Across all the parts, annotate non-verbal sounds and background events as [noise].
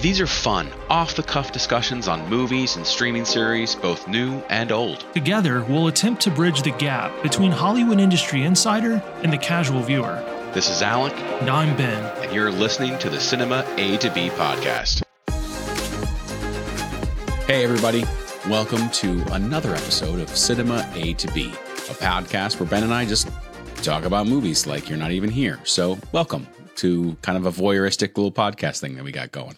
These are fun, off the cuff discussions on movies and streaming series, both new and old. Together, we'll attempt to bridge the gap between Hollywood industry insider and the casual viewer. This is Alec, And I'm Ben. and you're listening to the Cinema A to B podcast. Hey, everybody. Welcome to another episode of Cinema A to B, a podcast where Ben and I just talk about movies like you're not even here. So, welcome to kind of a voyeuristic little podcast thing that we got going.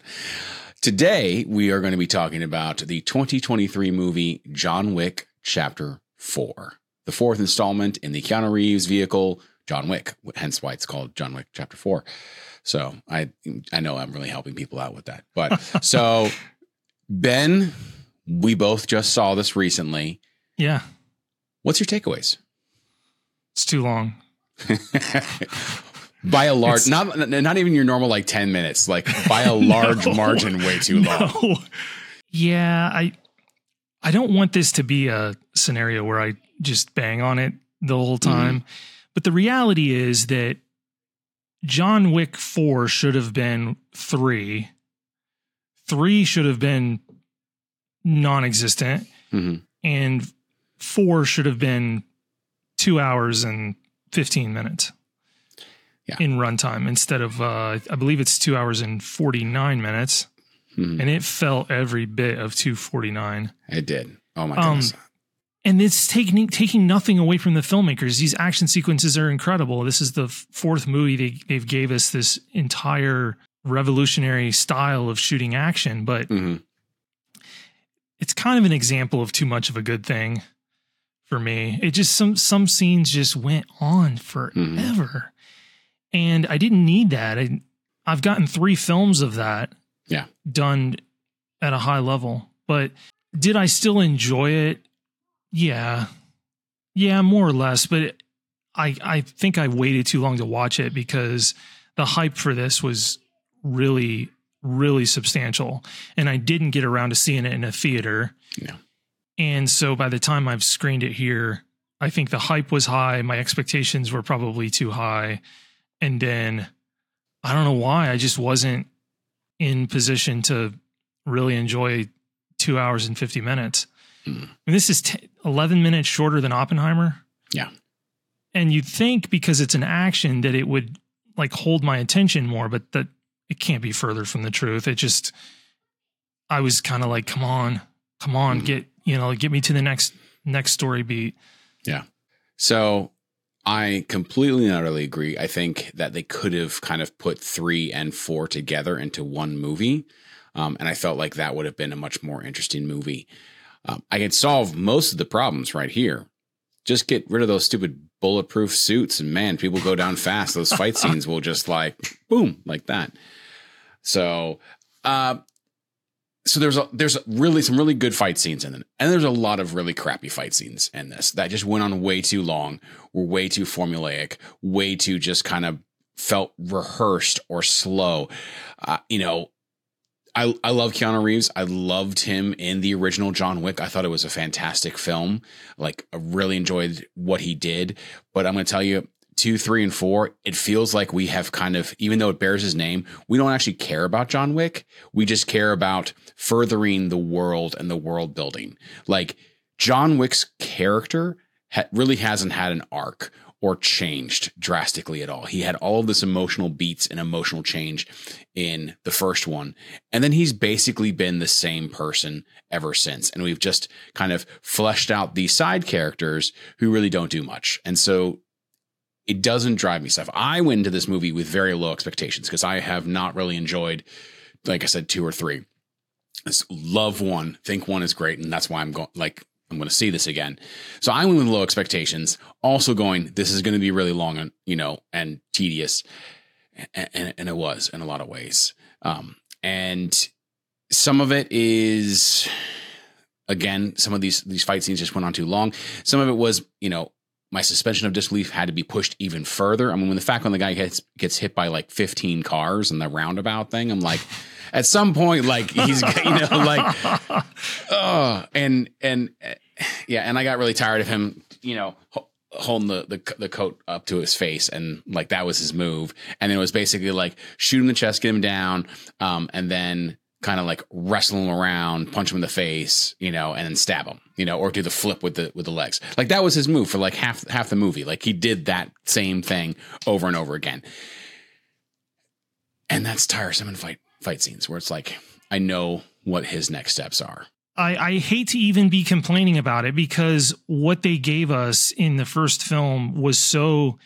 Today, we are going to be talking about the 2023 movie John Wick Chapter 4, the fourth installment in the Keanu Reeves vehicle, John Wick, hence why it's called John Wick Chapter 4. So, I I know I'm really helping people out with that. But [laughs] so Ben, we both just saw this recently. Yeah, What's your takeaways? it's too long. [laughs] By a large, It's- not not even your normal like ten minutes, like by a [laughs] large No. margin, way too long. Yeah, I I don't want this to be a scenario where I just bang on it the whole time. But the reality is that John Wick 4 should have been 3. 3 should have been non-existent Mhm. and 4 should have been 2 hours and 15 minutes. Yeah. In runtime instead of uh I believe it's 2 hours and 49 minutes Mhm. and it felt every bit of 249 It did. Oh my Um, goodness. and it's taking taking nothing away from the filmmakers these action sequences are incredible this is the fourth movie they, they've gave us this entire revolutionary style of shooting action but Mhm. it's kind of an example of too much of a good thing for me it just some some scenes just went on forever and i didn't need that I, i've gotten three films of that Yeah. done at a high level but did i still enjoy it yeah yeah more or less but i i think i waited too long to watch it because the hype for this was really really substantial and i didn't get around to seeing it in a theater Yeah. and so by the time I've screened it here, I think the hype was high. My expectations were probably too high. And then I don't know why. I just wasn't in position to really enjoy two hours and 50 minutes. Hmm. And this is t- 11 minutes shorter than Oppenheimer. Yeah. And you'd think because it's an action that it would like hold my attention more, but that it can't be further from the truth. It just, I was kind of like, come on, come on, Mhm. get, you know, get me to the next, next story beat. Yeah. So I completely and utterly agree. I think that they could have kind of put three and four together into one movie. Um, and I felt like that would have been a much more interesting movie. Um, I could solve most of the problems right here. Just get rid of those stupid bulletproof suits, and man, people go down fast. Those fight [laughs] scenes will just like boom, like that. So, uh, so there's a there's really some really good fight scenes in it, and there's a lot of really crappy fight scenes in this that just went on way too long, were way too formulaic, way too just kind of felt rehearsed or slow. Uh, you know, I I love Keanu Reeves. I loved him in the original John Wick. I thought it was a fantastic film. Like I really enjoyed what he did. But I'm going to tell you, two, three, and four, it feels like we have kind of, even though it bears his name, we don't actually care about John Wick. We just care about furthering the world and the world building. Like John Wick's character ha- really hasn't had an arc or changed drastically at all. He had all of this emotional beats and emotional change in the first one. And then he's basically been the same person ever since. And we've just kind of fleshed out these side characters who really don't do much. And so it doesn't drive me stuff. I went into this movie with very low expectations because I have not really enjoyed, like I said, two or three. Love one, think one is great, and that's why I'm going like I'm going to see this again. So I went with low expectations, also going this is going to be really long and you know and tedious, and, and, and it was in a lot of ways. Um, and some of it is again some of these these fight scenes just went on too long. Some of it was you know my suspension of disbelief had to be pushed even further. I mean, when the fact when the guy gets gets hit by like 15 cars in the roundabout thing, I'm like, [laughs] at some point, like he's you know like, [laughs] oh, and and yeah, and I got really tired of him, you know. holding the, the the coat up to his face and like that was his move and it was basically like shoot him in the chest get him down um and then kind of like wrestle him around, punch him in the face, you know, and then stab him, you know, or do the flip with the with the legs. Like that was his move for like half half the movie. Like he did that same thing over and over again. And that's tiresome in fight fight scenes where it's like I know what his next steps are. I, I hate to even be complaining about it because what they gave us in the first film was so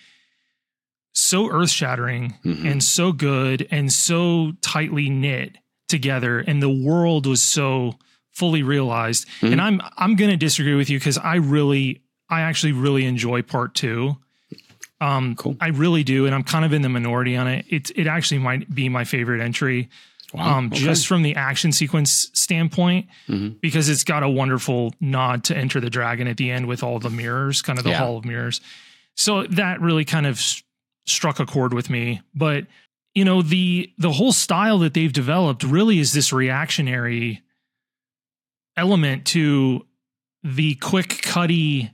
so earth shattering Mhm. and so good and so tightly knit together and the world was so fully realized Mhm. and i'm i'm going to disagree with you because i really i actually really enjoy part two um Cool. i really do and i'm kind of in the minority on it it, it actually might be my favorite entry Wow. um okay. just from the action sequence standpoint Mhm. because it's got a wonderful nod to enter the dragon at the end with all the mirrors kind of the Yeah. hall of mirrors so that really kind of struck a chord with me but you know the the whole style that they've developed really is this reactionary element to the quick cutty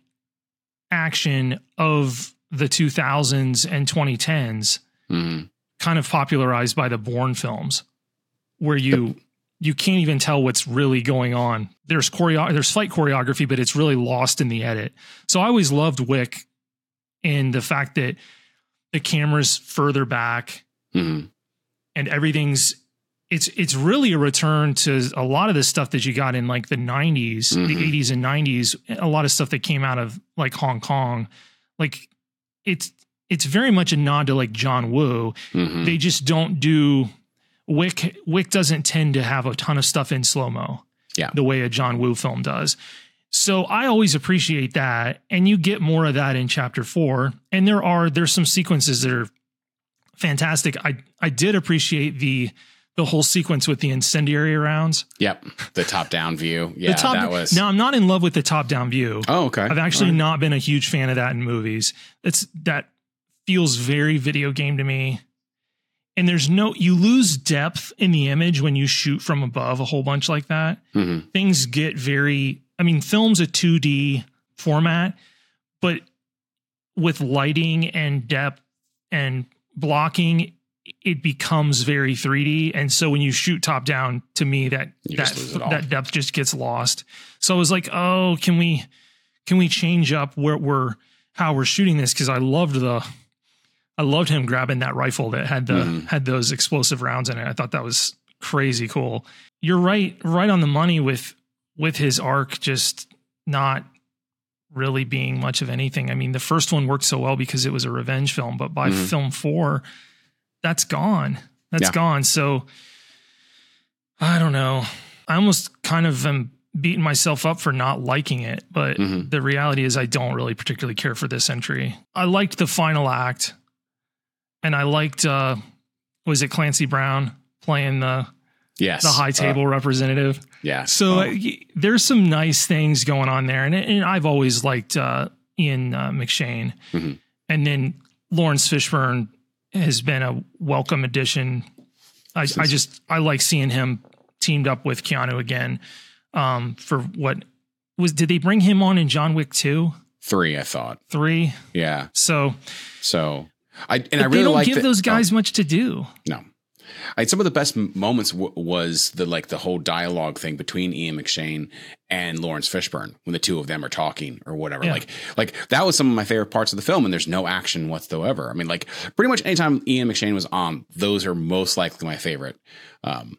action of the 2000s and 2010s Mhm. kind of popularized by the Bourne films, where you you can't even tell what's really going on. There's choreo- there's fight choreography, but it's really lost in the edit. So I always loved Wick and the fact that the camera's further back Mhm. and everything's it's it's really a return to a lot of the stuff that you got in like the 90s, the Mhm. 80s and 90s, a lot of stuff that came out of like Hong Kong. Like it's it's very much a nod to like John Woo. Mhm. They just don't do Wick Wick doesn't tend to have a ton of stuff in slow-mo. Yeah. The way a John Woo film does. So I always appreciate that and you get more of that in chapter 4 and there are there's some sequences that are fantastic. I I did appreciate the the whole sequence with the incendiary rounds. Yep. The top down view. Yeah, top, that was. Now I'm not in love with the top down view. oh, okay. I've actually All right. not been a huge fan of that in movies. It's that feels very video game to me. And there's no you lose depth in the image when you shoot from above a whole bunch like that. Mhm. Things get very I mean film's a 2D format, but with lighting and depth and blocking it becomes very 3D and so when you shoot top down to me that You that just lose it all. that depth just gets lost. So I was like, "Oh, can we can we change up where we're how we're shooting this cuz I loved the I loved him grabbing that rifle that had the Mhm. had those explosive rounds in it. I thought that was crazy cool. You're right right on the money with with his arc just not really being much of anything. I mean, the first one worked so well because it was a revenge film, but by Mhm. film 4 that's gone. That's Yeah. gone. So I don't know. I almost kind of am beating myself up for not liking it, but Mhm. the reality is I don't really particularly care for this entry. I liked the final act and I liked uh was it Clancy Brown playing the Yes. the high Uh, table representative? Yeah. So Oh. there's some nice things going on there, and, and I've always liked uh, Ian uh, McShane, Mhm. and then Laurence Fishburne has been a welcome addition. I, I just I like seeing him teamed up with Keanu again um, for what was. Did they bring him on in John Wick two, three, I thought. three? Yeah. So So I and I really they don't give those guys much to do. No. I, some of the best moments w- was the like the whole dialogue thing between Ian McShane and Laurence Fishburne when the two of them are talking or whatever. Yeah. Like like that was some of my favorite parts of the film, and there's no action whatsoever. I mean, like pretty much anytime Ian McShane was on, those are most likely my favorite. Um,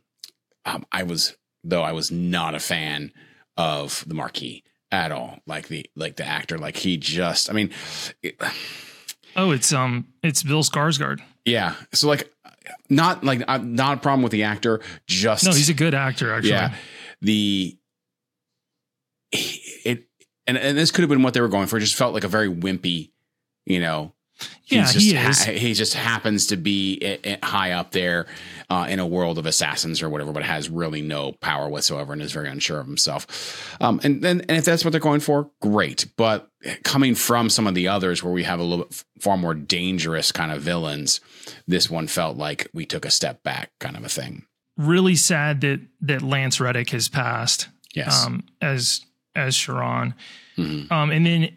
um, I was though I was not a fan of the Marquis at all. Like the like the actor, like he just. I mean. It, [sighs] Oh, it's um, it's Bill Skarsgård. yeah. So like, not like not a problem with the actor. Just No, he's a good actor. Actually, yeah. The it and and this could have been what they were going for. It just felt like a very wimpy, you know. Yeah, he's just he is. he just happens to be i- i- high up there uh, in a world of assassins or whatever, but has really no power whatsoever and is very unsure of himself. Um, and then and if that's what they're going for, great. But coming from some of the others where we have a little bit far more dangerous kind of villains, this one felt like we took a step back, kind of a thing. really sad that that Lance Reddick has passed Yes. um, as as Charon, Mhm. um, and then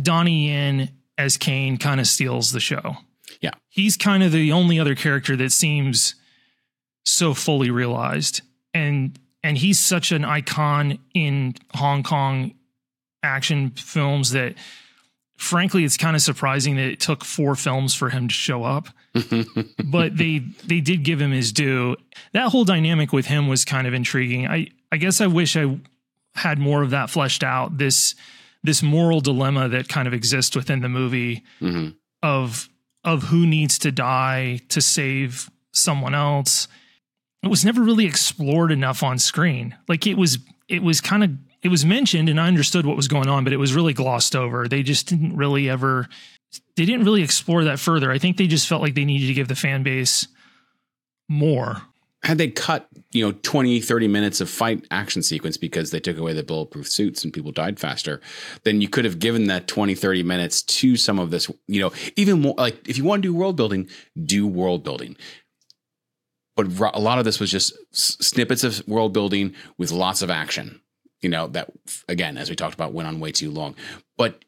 Donnie Yen as Kane kind of steals the show. Yeah. he's kind of the only other character that seems so fully realized and and he's such an icon in Hong Kong action films that frankly it's kind of surprising that it took four films for him to show up [laughs] but they they did give him his due that whole dynamic with him was kind of intriguing i i guess i wish i had more of that fleshed out this this moral dilemma that kind of exists within the movie Mhm. of of who needs to die to save someone else. It was never really explored enough on screen. Like it was it was kind of it was mentioned and i understood what was going on but it was really glossed over. They just didn't really ever they didn't really explore that further. I think they just felt like they needed to give the fan base more Had they cut, you know, 20, 30 minutes of fight action sequence because they took away the bulletproof suits and people died faster, then you could have given that 20, 30 minutes to some of this, you know, even more like if you want to do world building, do world building. But a lot of this was just snippets of world building with lots of action, you know, that again, as we talked about, went on way too long. But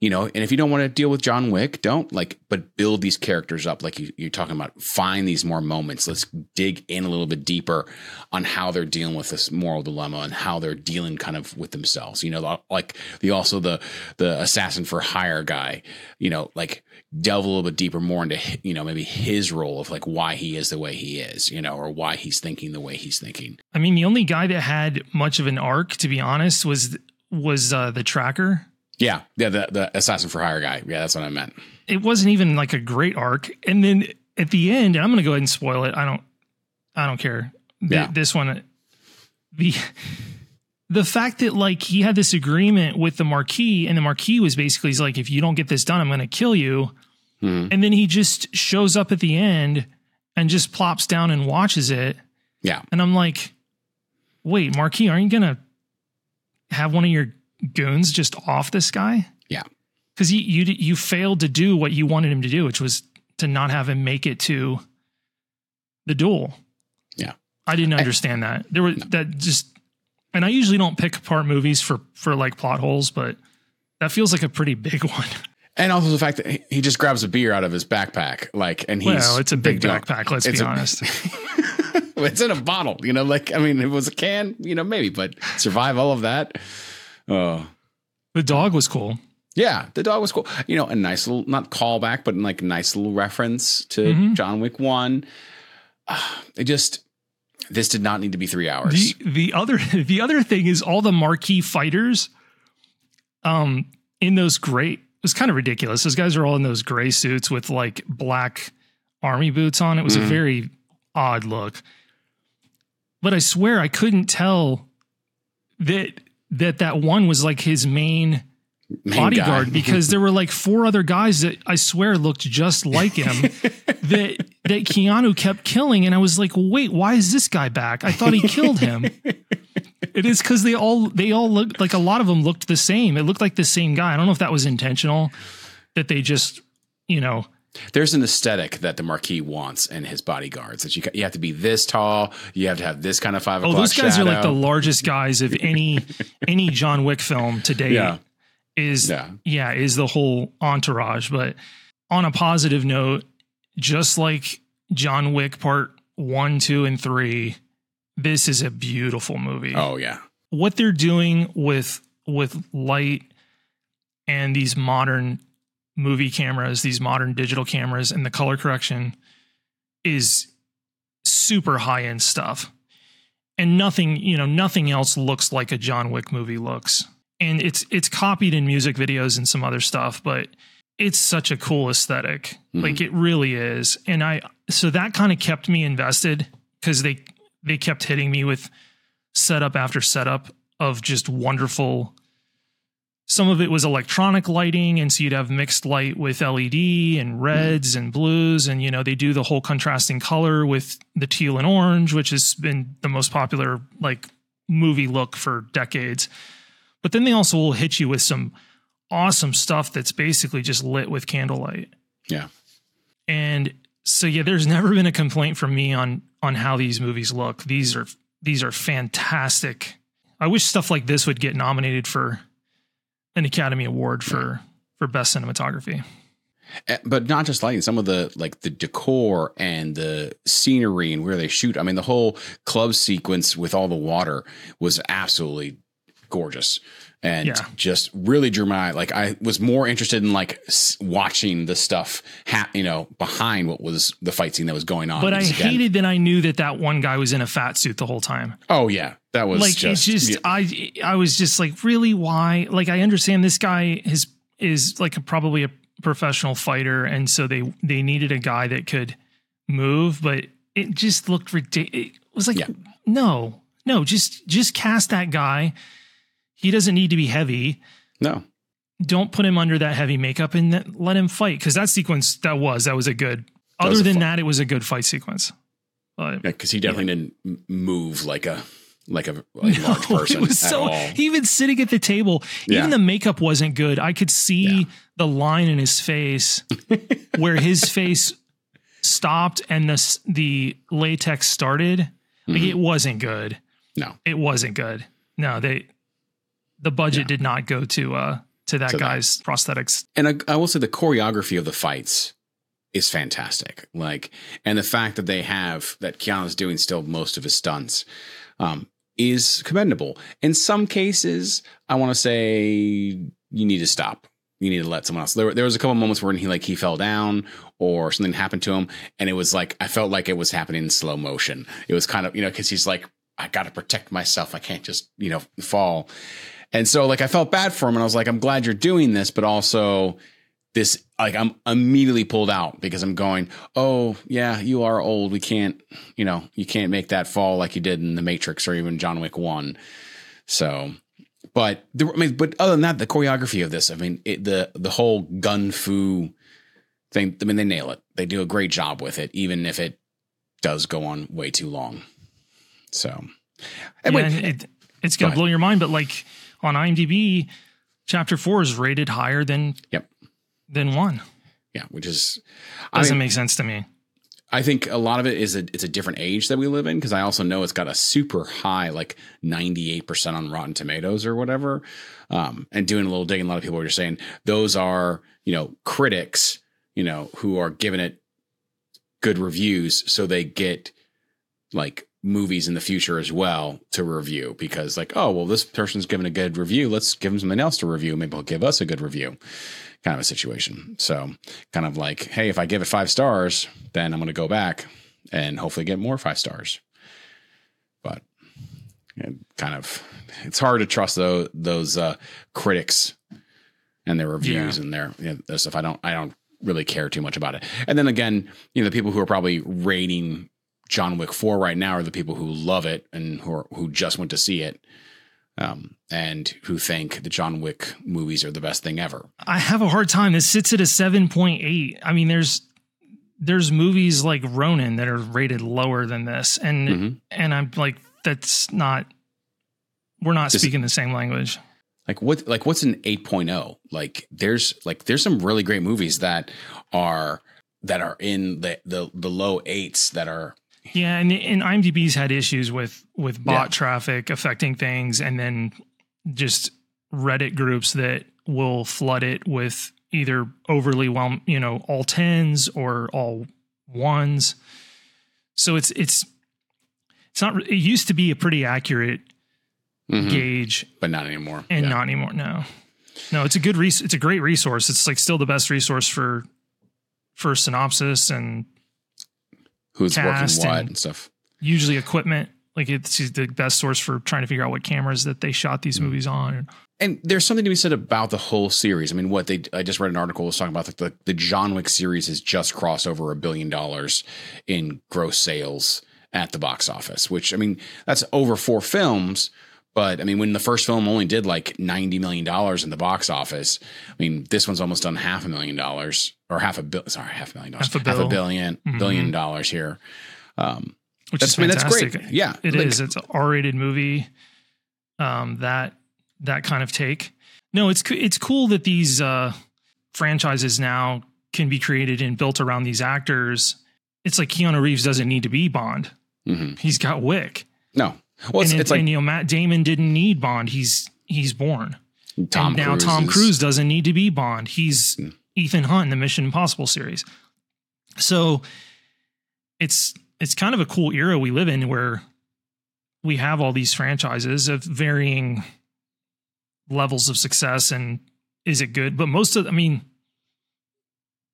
you know, and if you don't want to deal with John Wick, don't like, but build these characters up. Like you, you're talking about, find these more moments. Let's dig in a little bit deeper on how they're dealing with this moral dilemma and how they're dealing kind of with themselves. You know, like the also the the assassin for hire guy. You know, like delve a little bit deeper more into you know maybe his role of like why he is the way he is. You know, or why he's thinking the way he's thinking. I mean, the only guy that had much of an arc, to be honest, was was uh, the tracker. Yeah, yeah, the the assassin for hire guy. Yeah, that's what I meant. It wasn't even like a great arc. And then at the end, and I'm going to go ahead and spoil it. I don't, I don't care. Th- Yeah. This one, the the fact that like he had this agreement with the marquis, and the marquis was basically he's like, if you don't get this done, I'm going to kill you. Mhm. And then he just shows up at the end and just plops down and watches it. Yeah, And I'm like, wait, Marquis, aren't you gonna have one of your goons just off this guy? Yeah. because you you you failed to do what you wanted him to do, which was to not have him make it to the duel. Yeah. I didn't understand that. There was that just, and I usually don't pick apart movies for for like plot holes, but that feels like a pretty big [laughs] one. And also the fact that he- just grabs a beer out of his backpack, like, and he's well, it's a big know, backpack. Let's be a- honest. [laughs] it's in a bottle, you know. Like, I mean, it was a can, you know, maybe, but survive all of that. Oh, The dog was cool. yeah, the dog was cool. You know, a nice little not callback, but like a nice little reference to Mhm. John Wick One. Ah, it just this did not need to be three hours. The the other [laughs] the other thing is all the Marquis fighters um in those gray it was kind of ridiculous. Those guys are all in those gray suits with like black army boots on. It was Mhm. a very odd look. But I swear I couldn't tell that that that one was like his main Main bodyguard guy. because there were like four other guys that I swear looked just like him [laughs] that that Keanu kept killing and I was like, "Wait, why is this guy back? I thought he killed him." it is cuz they all they all looked like a lot of them looked the same. It looked like the same guy. I don't know if that was intentional that they just, you know, There's an aesthetic that the Marquis wants in his bodyguards. That you you have to be this tall, you have to have this kind of five. Oh, o'clock. Oh, those guys are like the largest guys of any [laughs] any John Wick film to date. yeah, is yeah. yeah, is the whole entourage. But on a positive note, just like John Wick part one, two, and three, this is a beautiful movie. Oh yeah, What they're doing with with light and these modern movie cameras, these modern digital cameras, and the color correction is super high end stuff. And nothing, you know, nothing else looks like a John Wick movie looks. And it's it's copied in music videos and some other stuff, but it's such a cool aesthetic. Mhm. Like it really is. And I so that kind of kept me invested because they they kept hitting me with setup after setup of just wonderful some of it was electronic lighting and so you'd have mixed light with led and mm-hmm. reds and blues and you know they do the whole contrasting color with the teal and orange which has been the most popular like movie look for decades. But then they also will hit you with some awesome stuff that's basically just lit with candlelight. Yeah. and so yeah there's never been a complaint from me on on how these movies look. These are these are fantastic. I wish stuff like this would get nominated for an academy award for for best cinematography. Eh, but not just lighting some of the like the decor and the scenery and where they shoot. I mean the whole club sequence with all the water was absolutely gorgeous and Yeah. just really drew my eye. like i was more interested in like s- watching the stuff ha- you know behind what was the fight scene that was going on But I again- hated that I knew that that one guy was in a fat suit the whole time. oh yeah that was like just, it's just yeah, I I was just like really why like I understand this guy is is like a, probably a professional fighter and so they they needed a guy that could move but it just looked ridiculous it was like Yeah. no no just just cast that guy he doesn't need to be heavy no don't put him under that heavy makeup and then let him fight because that sequence that was that was a good That other a than fu- that it was a good fight sequence but because he definitely didn't move like a like a like large [laughs] person It so all. even sitting at the table, Yeah. even the makeup wasn't good. I could see Yeah. the line in his face [laughs] where his face stopped and the the latex started. Like Mhm. it wasn't good. No. It wasn't good. No, they the budget Yeah. did not go to uh to that that. guy's prosthetics. and I, I will say the choreography of the fights is fantastic. Like, and the fact that they have that Keanu's doing still most of his stunts um, is commendable. In some cases, I want to say you need to stop. You need to let someone else. There, there was a couple moments where he like he fell down or something happened to him, and it was like I felt like it was happening in slow motion. It was kind of you know because he's like I got to protect myself. I can't just you know fall. And so like I felt bad for him and I was like, I'm glad you're doing this, but also this like I'm immediately pulled out because I'm going, Oh, yeah, you are old. We can't, you know, you can't make that fall like you did in the Matrix or even John Wick one. So but the, I mean, but other than that, the choreography of this, I mean, it, the the whole gun fu thing, I mean, they nail it. They do a great job with it, even if it does go on way too long. So, and Yeah, it, it's gonna blow your mind, but like on IMDb, chapter four is rated higher than Yep. than one. yeah, which is Doesn't mean, make sense to me. I think a lot of it is a, it's a different age that we live in because I also know it's got a super high, like 98% on Rotten Tomatoes or whatever. Um, and doing a little digging, a lot of people are just saying those are, you know, critics, you know, who are giving it good reviews so they get like movies in the future as well to review because like, oh, well, this person's giving a good review. Let's give them something else to review. Maybe he'll give us a good review kind of a situation. So kind of like, hey, if I give it five stars, then I'm going to go back and hopefully get more five stars. But it kind of, it's hard to trust those those uh, critics and their reviews and their, you know, their stuff. I don't, I don't really care too much about it. And then again, you know, the people who are probably rating John Wick Four right now are the people who love it and who are, who just went to see it. Um, and who think the John Wick movies are the best thing ever. I have a hard time. This sits at a 7.8. I mean, there's there's movies like Ronin that are rated lower than this. And Mhm. and I'm like, that's not we're not This- speaking the same language. like what like what's an 8.0 like there's like there's some really great movies that are that are in the the, the low eights that are Yeah, and, and IMDb's had issues with with bot Yeah. traffic affecting things, and then just Reddit groups that will flood it with either overly well, you know, all tens or all ones. So it's it's it's not. It used to be a pretty accurate Mhm, gauge, but not anymore and Yeah. not anymore. No, no, it's a good res- It's a great resource. It's like still the best resource for for synopsis and who's working what and- and stuff usually equipment. Like it's the best source for trying to figure out what cameras that they shot these Mm. movies on. and there's something to be said about the whole series i mean what they i just read an article was talking about like the, the john wick series has just crossed over a billion dollars in gross sales at the box office which i mean that's over four films but I mean, when the first film only did like ninety million dollars in the box office, I mean, this one's almost done half a million dollars or half a bill. Sorry, half a million dollars, Half a bill. billion, Mhm. billion dollars here. Um, Which that's is I mean, that's fantastic. great. Yeah, It is. like, It's an R-rated movie. Um, that that kind of take. No, it's it's cool that these uh, franchises now can be created and built around these actors. It's like Keanu Reeves doesn't need to be Bond. mhm. He's got Wick. No, well, it's, and, it's like and, you know Matt Damon didn't need Bond. He's he's Bourne. Tom and now Cruise Tom is- Cruise doesn't need to be Bond. He's Mm. Ethan Hunt in the Mission Impossible series. So it's it's kind of a cool era we live in where we have all these franchises of varying levels of success and is it good? But most of I mean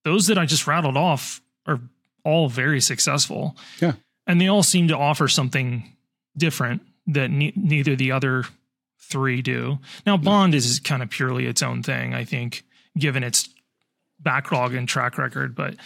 those that I just rattled off are all very successful. Yeah. And they all seem to offer something different that ne- neither the other three do. Now, Bond is kind of purely its own thing, I think, given its backlog and track record. But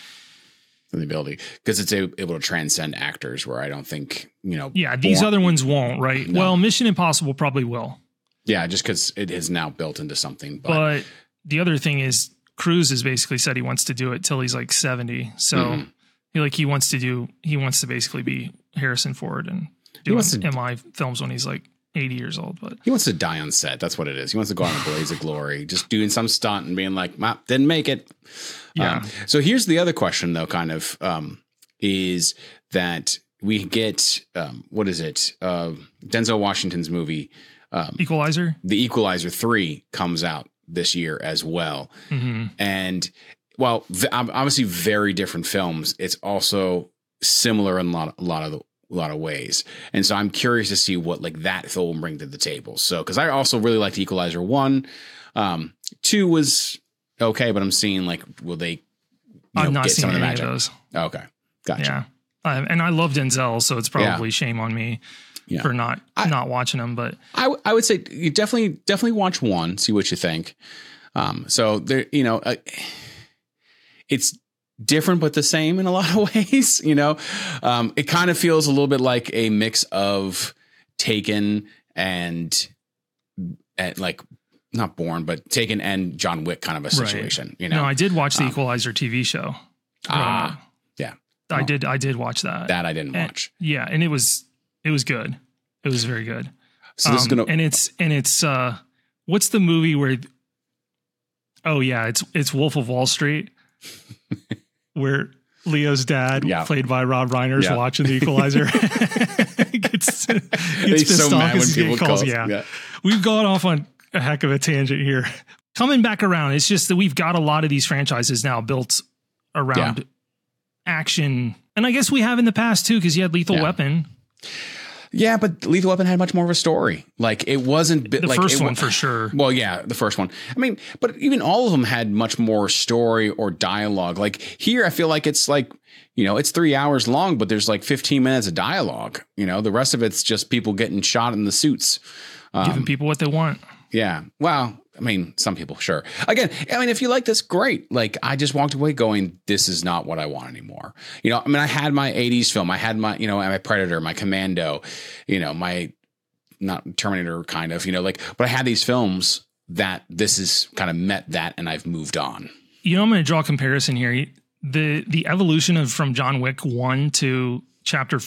the ability because it's able to transcend actors where I don't think you know. yeah, these Bourne- other ones won't, right? No. Well, Mission Impossible probably will. Yeah, just because it is now built into something. But, But the other thing is, Cruise has basically said he wants to do it till he's like 70. So, Mhm. he, like, he wants to do, he wants to basically be Harrison Ford and doing wants to- MI films when he's like 80 years old. But he wants to die on set. That's what it is. He wants to go on a blaze of glory, just doing some stunt and being like, "Mop, didn't make it." yeah, Um, so here's the other question, though, kind of, um, is that we get um, what is it? Uh, Denzel Washington's movie, um, Equalizer. The Equalizer Three, comes out this year as well. hmm and well, obviously very different films. It's also similar in a lot, a lot of the, a lot of ways. And so I'm curious to see what like that film will bring to the table. So because I also really liked Equalizer one, um, two was okay, but I'm seeing like will they? You know, not get seen some of the of magic? those. Okay, gotcha. Yeah. Uh, and I love Denzel, so it's probably shame on me Yeah. for not I- not watching them, But I, w- I would say you definitely definitely watch one, see what you think. Um, so there, you know, uh, it's different but the same in a [laughs] lot of ways. You know, um, it kind of feels a little bit like a mix of Taken and and like not Bourne, but Taken and John Wick kind of a Right. situation. You know, no, I did watch the um, Equalizer TV show. ah, yeah. I well, did. I did watch that. that I didn't And- watch. Yeah, and it was it was good. It was very good. So this is Um, gonna and it's and it's uh what's the movie where oh yeah it's it's wolf of wall street [laughs] where leo's dad Yeah. played by rob reiner's Yeah. watching the equalizer [laughs] gets, gets pissed so off when he people calls call. yeah we've gone off on a heck of a tangent here coming back around it's just that we've got a lot of these franchises now built around action and i guess we have in the past too because you had lethal Yeah. weapon Yeah, but Lethal Weapon had much more of a story. Like it wasn't the like first one for sure Well, yeah, the first one. I mean, but even all of them had much more story or dialogue. Like here, I feel like it's like, you know, it's three hours long, but there's like 15 minutes of dialogue. You know, the rest of it's just people getting shot in the suits. giving Um, people what they want yeah. Well, I mean, some people, sure. Again, I mean, if you like this, great. Like, I just walked away going, this is not what I want anymore. You know, I mean, I had my 80s film. I had my, you know, my Predator, my Commando, you know, my, not Terminator kind of, you know, like, but I had these films that this is kind of met that and I've moved on. you know, I'm going to draw a comparison here. The the evolution of from John Wick one to Chapter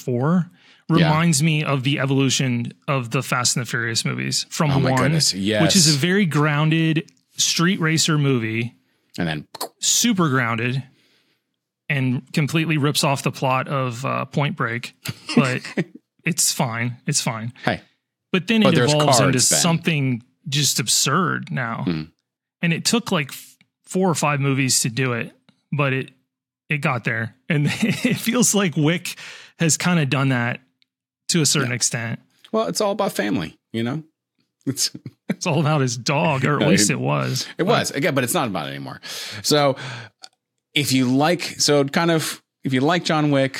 four Yeah. reminds me of the evolution of the Fast and the Furious movies from Oh one, yes. which is a very grounded street racer movie, And then, super grounded, and completely rips off the plot of uh, Point Break, [laughs] but it's fine. It's fine. hey, But then But it evolves into Ben. something just absurd now. Hmm. And it took like four or five movies to do it, but it it got there. And [laughs] it feels like Wick has kind of done that to a certain Yeah. extent. well, it's all about family, you know? [laughs] It's, It's all about his dog, or at least it- was. It was again, but it's not about it anymore. So if you like, so kind of, if you like John Wick,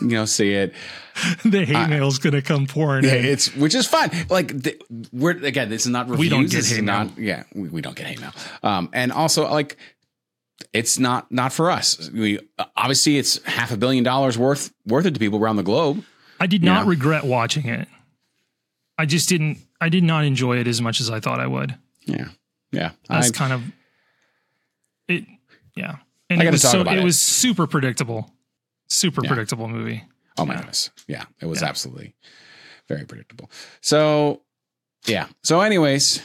you know, see it. [laughs] the hate I- mail's going to come pouring Yeah, in. it's which is fine. Like the, we're again, this is not reviews. We don't get hate mail. not, Yeah, we, we don't get hate mail. Um, and also like it's not not for us. We obviously it's half a billion dollars worth worth it to people around the globe. I did not Yeah. regret watching it. I just didn't. I did not enjoy it as much as I thought I would. Yeah, yeah. That's I, kind of it. Yeah, and I it gotta was talk so. about It, it. was super predictable. Super Yeah. predictable movie. oh my yeah. goodness, yeah, it was absolutely very predictable. So yeah. So anyways,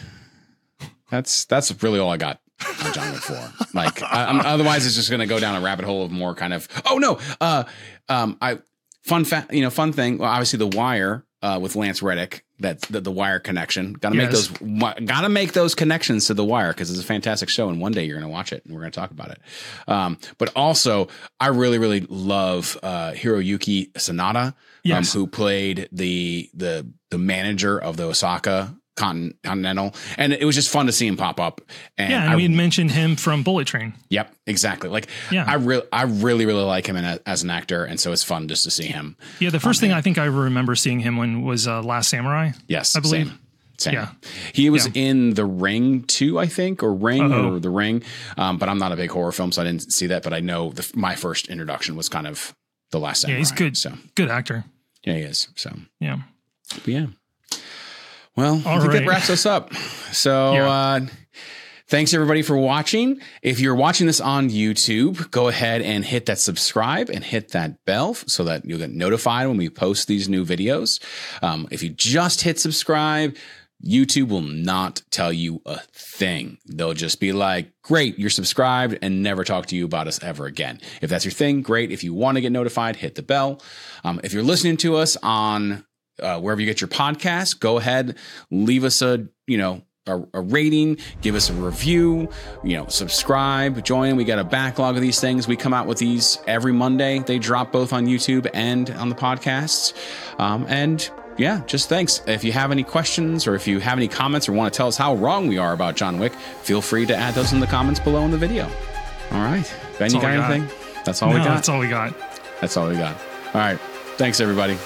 that's that's really all I got on John Wick Four. Like, I, I'm, otherwise, it's just going to go down a rabbit hole of more kind of. Oh no, uh, um, I fun fact, you know, fun thing. Well, obviously, The Wire uh, with Lance Reddick that the, the wire connection. Got to make those. Got to make those connections to the wire because it's a fantastic show, and one day you're going to watch it, and we're going to talk about it. Um, but also, I really, really love uh, Hiroyuki Sanada, Yes. um, who played the the the manager of the Osaka Continental, and it was just fun to see him pop up. And yeah, and I, we had mentioned him from Bullet Train. Yep, exactly. Like, Yeah. I really, I really, really like him in a, as an actor, and so it's fun just to see him. Yeah, the first thing I think I remember seeing him when was uh, Last Samurai. Yes, I believe. Same. Same. Yeah. He was Yeah. in The Ring too, I think, or Ring Uh-oh. or The Ring. Um, but I'm not a big horror film, so I didn't see that. But I know the, my first introduction was kind of The Last Samurai. Yeah, he's good. So Good actor. yeah, he is. So Yeah. but yeah. Well, I All think that wraps us up. So, [laughs] Yeah. uh, thanks everybody for watching. If you're watching this on YouTube, go ahead and hit that subscribe and hit that bell so that you'll get notified when we post these new videos. Um, if you just hit subscribe, YouTube will not tell you a thing. They'll just be like, great, you're subscribed and never talk to you about us ever again. If that's your thing, great. If you want to get notified, hit the bell. Um, if you're listening to us on uh, wherever you get your podcast, go ahead, leave us a, you know, a, a rating, give us a review, you know, subscribe, join. We got a backlog of these things. We come out with these every Monday. They drop both on YouTube and on the podcasts. Um, and yeah, just thanks. If you have any questions or if you have any comments or want to tell us how wrong we are about John Wick, feel free to add those in the comments below in the video. All right. Ben, you all got got. anything? That's all we got. that's all we got. That's all we got. All right. Thanks, everybody.